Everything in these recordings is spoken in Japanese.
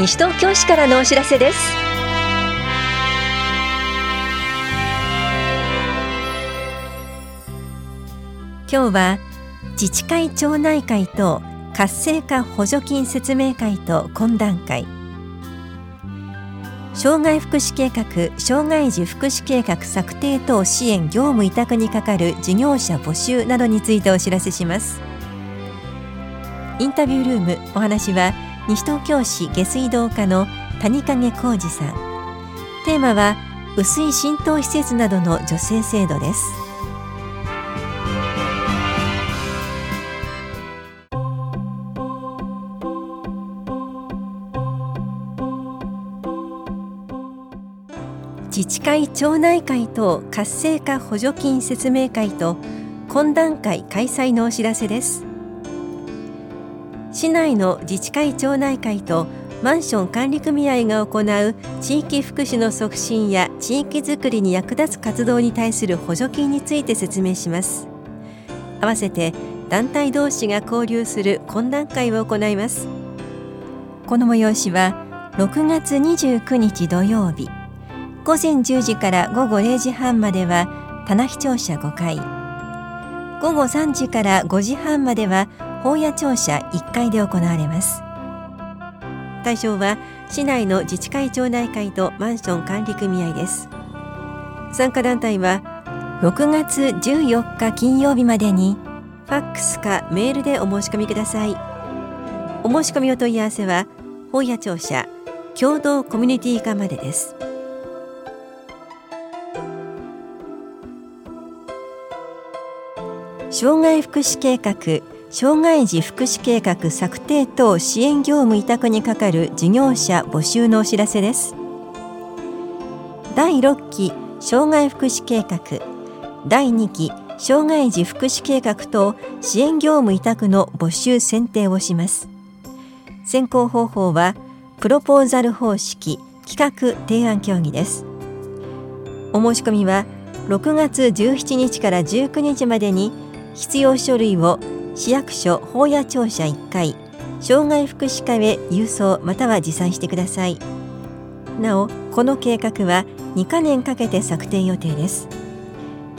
西東京市からのお知らせです。今日は自治会町内会と活性化補助金説明会と懇談会。障害福祉計画障害児福祉計画策定等支援業務委託にかかる事業者募集などについてお知らせします。インタビュールームお話は西東京市下水道課の谷影浩二さん。テーマは薄い浸透施設などの助成制度です。自治会町内会等活性化補助金説明会と懇談会開催のお知らせです。市内の自治会町内会とマンション管理組合が行う地域福祉の促進や地域づくりに役立つ活動に対する補助金について説明します。合わせて団体同士が交流する懇談会を行います。この催しは6月29日土曜日。午前10時から午後0時半までは棚視聴者5回。午後3時から5時半までは法屋庁舎1階で行われます。対象は市内の自治会町内会とマンション管理組合です。参加団体は6月14日金曜日までにファックスかメールでお申し込みください。お申し込みお問い合わせは法屋庁舎共同コミュニティ課までです。障害福祉計画障害児福祉計画策定等支援業務委託にかかる事業者募集のお知らせです。第6期障害福祉計画。第2期障害児福祉計画等支援業務委託の募集選定をします。選考方法はプロポーザル方式企画提案協議です。お申し込みは6月17日から19日までに必要書類を市役所法屋庁舎1階障害福祉課へ郵送または持参してください。なおこの計画は2カ年かけて策定予定です。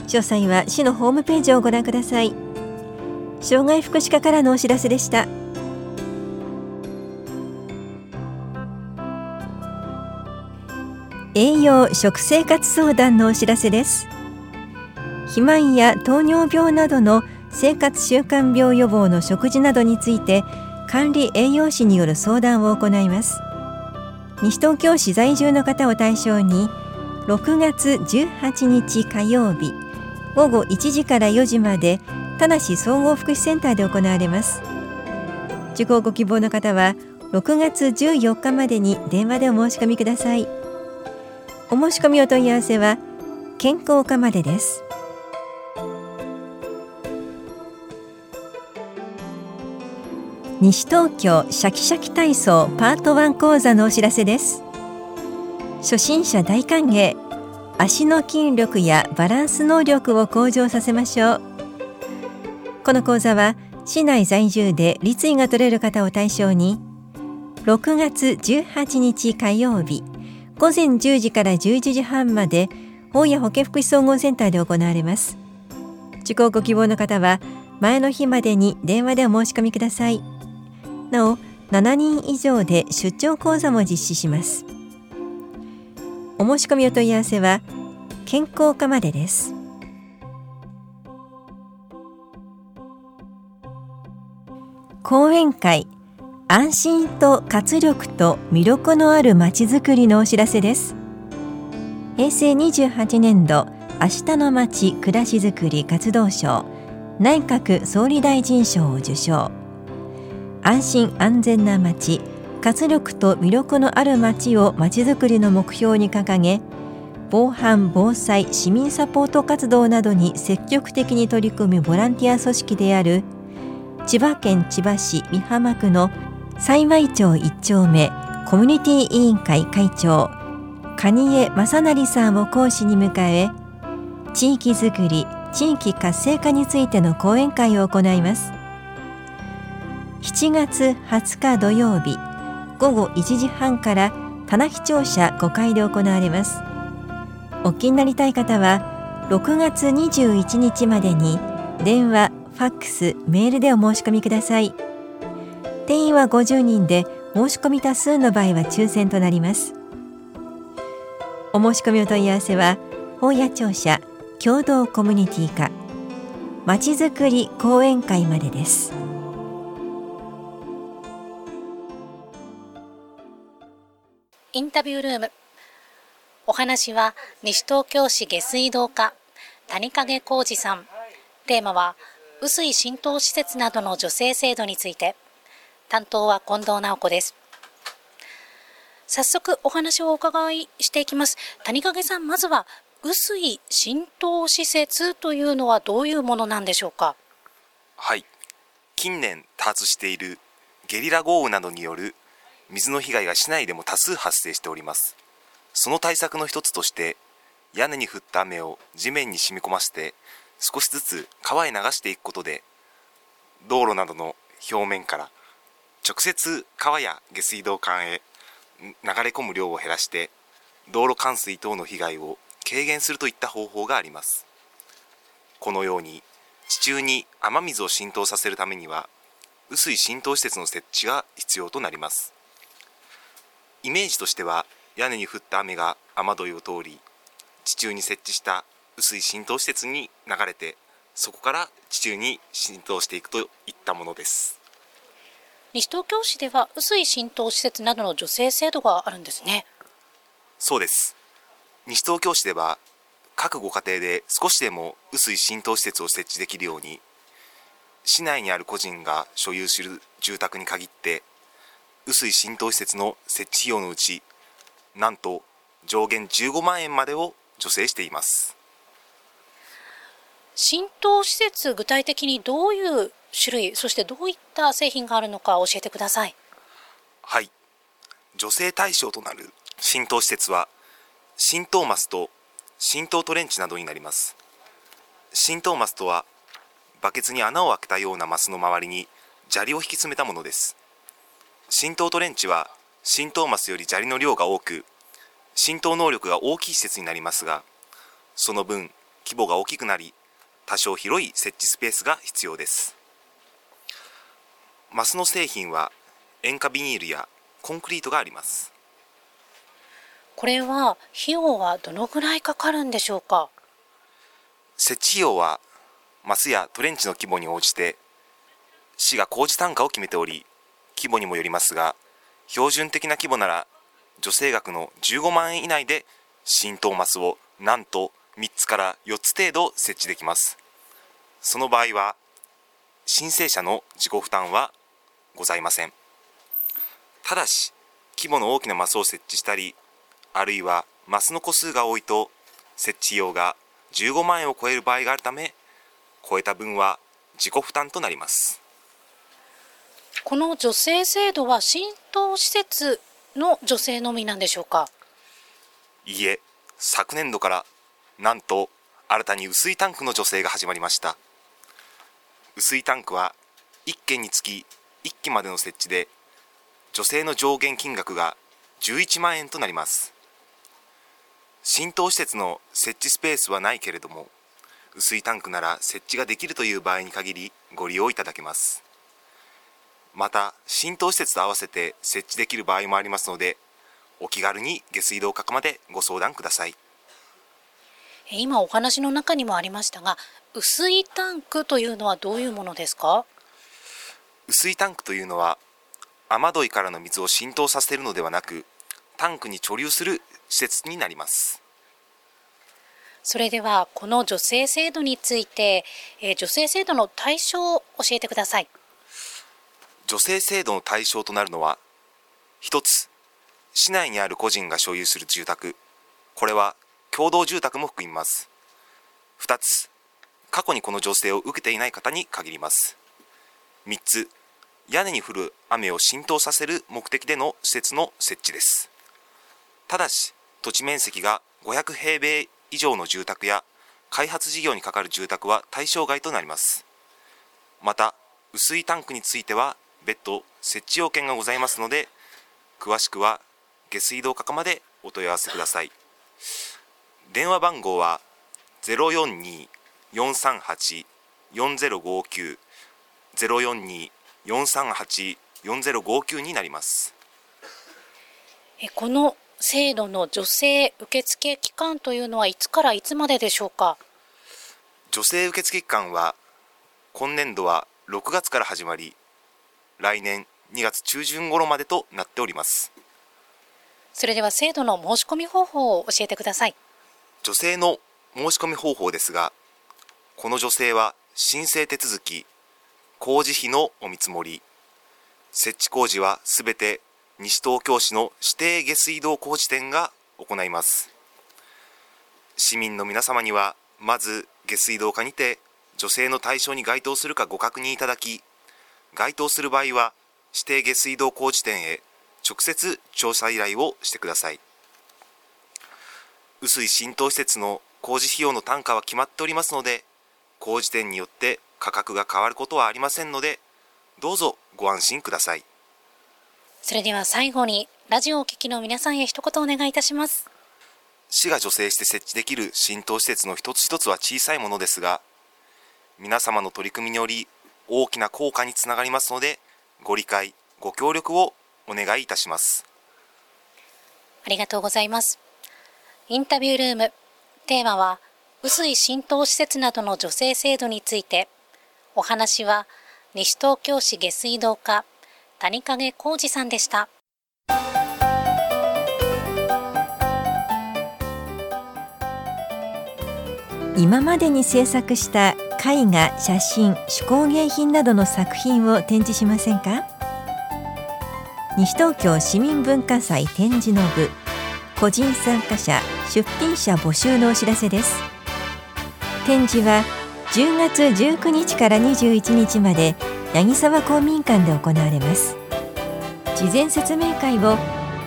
詳細は市のホームページをご覧ください。障害福祉課からのお知らせでした。栄養食生活相談のお知らせです。肥満や糖尿病などの生活習慣病予防の食事などについて管理栄養士による相談を行います。西東京市在住の方を対象に6月18日火曜日午後1時から4時まで田梨総合福祉センターで行われます。受講ご希望の方は6月14日までに電話でお申し込みください。お申し込みお問い合わせは健康課までです。西東京シャキシャキ体操パート1講座のお知らせです。初心者大歓迎。足の筋力やバランス能力を向上させましょう。この講座は市内在住で立位が取れる方を対象に6月18日火曜日午前10時から11時半まで大谷保健福祉総合センターで行われます。受講ご希望の方は前の日までに電話でお申し込みください。なお7人以上で出張講座も実施します。お申し込みお問い合わせは健康課までです。講演会安心と活力と魅力のあるまちづくりのお知らせです。平成28年度明日のまち暮らしづくり活動賞内閣総理大臣賞を受賞。安心安全な街活力と魅力のある街をまちづくりの目標に掲げ防犯・防災・市民サポート活動などに積極的に取り組むボランティア組織である千葉県千葉市美浜区の幸町一丁目コミュニティ委員会会長蟹江正成さんを講師に迎え地域づくり地域活性化についての講演会を行います。7月20日土曜日午後1時半から棚視庁舎5階で行われます。お気になりたい方は6月21日までに電話、ファックス、メールでお申し込みください。定員は50人で申し込み多数の場合は抽選となります。お申し込みお問い合わせは本屋庁舎共同コミュニティ課まちづくり講演会までです。インタビュールーム。お話は西東京市下水道課谷影浩二さん。テーマは雨水浸透施設などの助成制度について。担当は近藤直子です。早速お話をお伺いしていきます。谷影さんまずは雨水浸透施設というのはどういうものなんでしょうか？はい。近年多発しているゲリラ豪雨などによる水の被害が市内でも多数発生しております。その対策の一つとして屋根に降った雨を地面に染み込ませて少しずつ川へ流していくことで道路などの表面から直接川や下水道管へ流れ込む量を減らして道路冠水等の被害を軽減するといった方法があります。このように地中に雨水を浸透させるためには雨水浸透施設の設置が必要となります。イメージとしては屋根に降った雨が雨どいを通り地中に設置した雨水浸透施設に流れてそこから地中に浸透していくといったものです。西東京市では雨水浸透施設などの助成制度があるんですね。そうです。西東京市では各ご家庭で少しでも雨水浸透施設を設置できるように市内にある個人が所有する住宅に限って雨水浸透施設の設置費用のうちなんと上限15万円までを助成しています。浸透施設具体的にどういう種類そしてどういった製品があるのか教えてください。はい。女性対象となる浸透施設は浸透マスと浸透トレンチなどになります。浸透マスとはバケツに穴を開けたようなマスの周りに砂利を引き詰めたものです浸透トレンチは浸透マスより砂利の量が多く浸透能力が大きい施設になりますがその分規模が大きくなり多少広い設置スペースが必要です。マスの製品は塩化ビニールやコンクリートがあります。これは費用はどのぐらいかかるんでしょうか？設置費用はマスやトレンチの規模に応じて市が工事単価を決めており規模にもよりますが標準的な規模なら助成額の15万円以内で浸透マスをなんと3つから4つ程度設置できます。その場合は申請者の自己負担はございません。ただし規模の大きなマスを設置したりあるいはマスの個数が多いと設置費用が15万円を超える場合があるため超えた分は自己負担となります。この助成制度は浸透施設の助成のみなんでしょうか？いいえ昨年度からなんと新たに雨水タンクの助成が始まりました。雨水タンクは1件につき1機までの設置で助成の上限金額が11万円となります。浸透施設の設置スペースはないけれども雨水タンクなら設置ができるという場合に限りご利用いただけます。また浸透施設と合わせて設置できる場合もありますのでお気軽に下水道課までご相談ください。今お話の中にもありましたが雨水タンクというのはどういうものですか？雨水タンクというのは雨どいからの水を浸透させるのではなくタンクに貯留する施設になります。それではこの助成制度について、えー、助成制度の対象を教えてください助成制度の対象となるのは1つ市内にある個人が所有する住宅。これは共同住宅も含みます。2つ過去にこの助成を受けていない方に限ります。3つ屋根に降る雨を浸透させる目的での施設の設置です。ただし土地面積が500平米以上の住宅や開発事業にかかる住宅は対象外となります。また雨水タンクについては別途設置要件がございますので詳しくは下水道課までお問い合わせください。電話番号は042-438-4059 042-438-4059になります。この制度の女性受付期間というのはいつからいつまででしょうか？女性受付期間は今年度は6月から始まり来年2月中旬頃までとなっております。それでは制度の申し込み方法を教えてください。女性の申し込み方法ですがこの女性は申請手続き工事費のお見積もり。設置工事はすべて西東京市の指定下水道工事店が行います。市民の皆様にはまず下水道課にて女性の対象に該当するかご確認いただき該当する場合は指定下水道工事店へ直接調査依頼をしてください。薄い浸透施設の工事費用の単価は決まっておりますので工事店によって価格が変わることはありませんのでどうぞご安心ください。それでは最後にラジオをお聞きの皆さんへ一言お願いいたします。市が助成して設置できる浸透施設の一つ一つは小さいものですが皆様の取り組みにより大きな効果につながりますのでご理解ご協力をお願いいたします。ありがとうございます。インタビュールーム。テーマは薄い浸透施設などの助成制度について。お話は西東京市下水道課谷影浩二さんでした。今までに制作した絵画写真手工芸品などの作品を展示しませんか？西東京市民文化祭展示の部個人参加者出品者募集のお知らせです。展示は10月19日から21日まで八木沢公民館で行われます。事前説明会を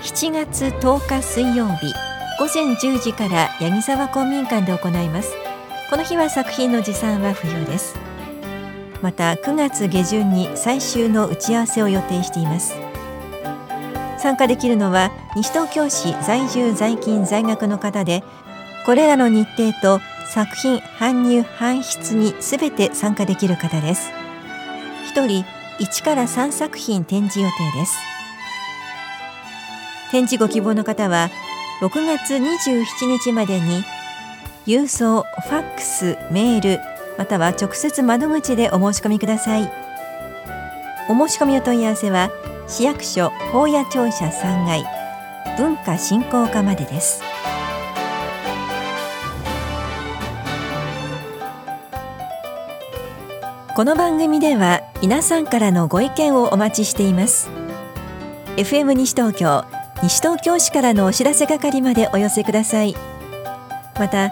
7月10日水曜日午前10時から八木沢公民館で行います。この日は作品の持参は不要です。また9月下旬に最終の打ち合わせを予定しています。参加できるのは西東京市在住在勤在学の方でこれらの日程と作品搬入搬出にすべて参加できる方です。1人1から3作品展示予定です。展示ご希望の方は6月27日までに郵送、ファックス、メールまたは直接窓口でお申し込みください。お申し込みお問い合わせは市役所法屋庁舎3階文化振興課までです。この番組では皆さんからのご意見をお待ちしています。FM 西東京西東京市からのお知らせ係までお寄せください。また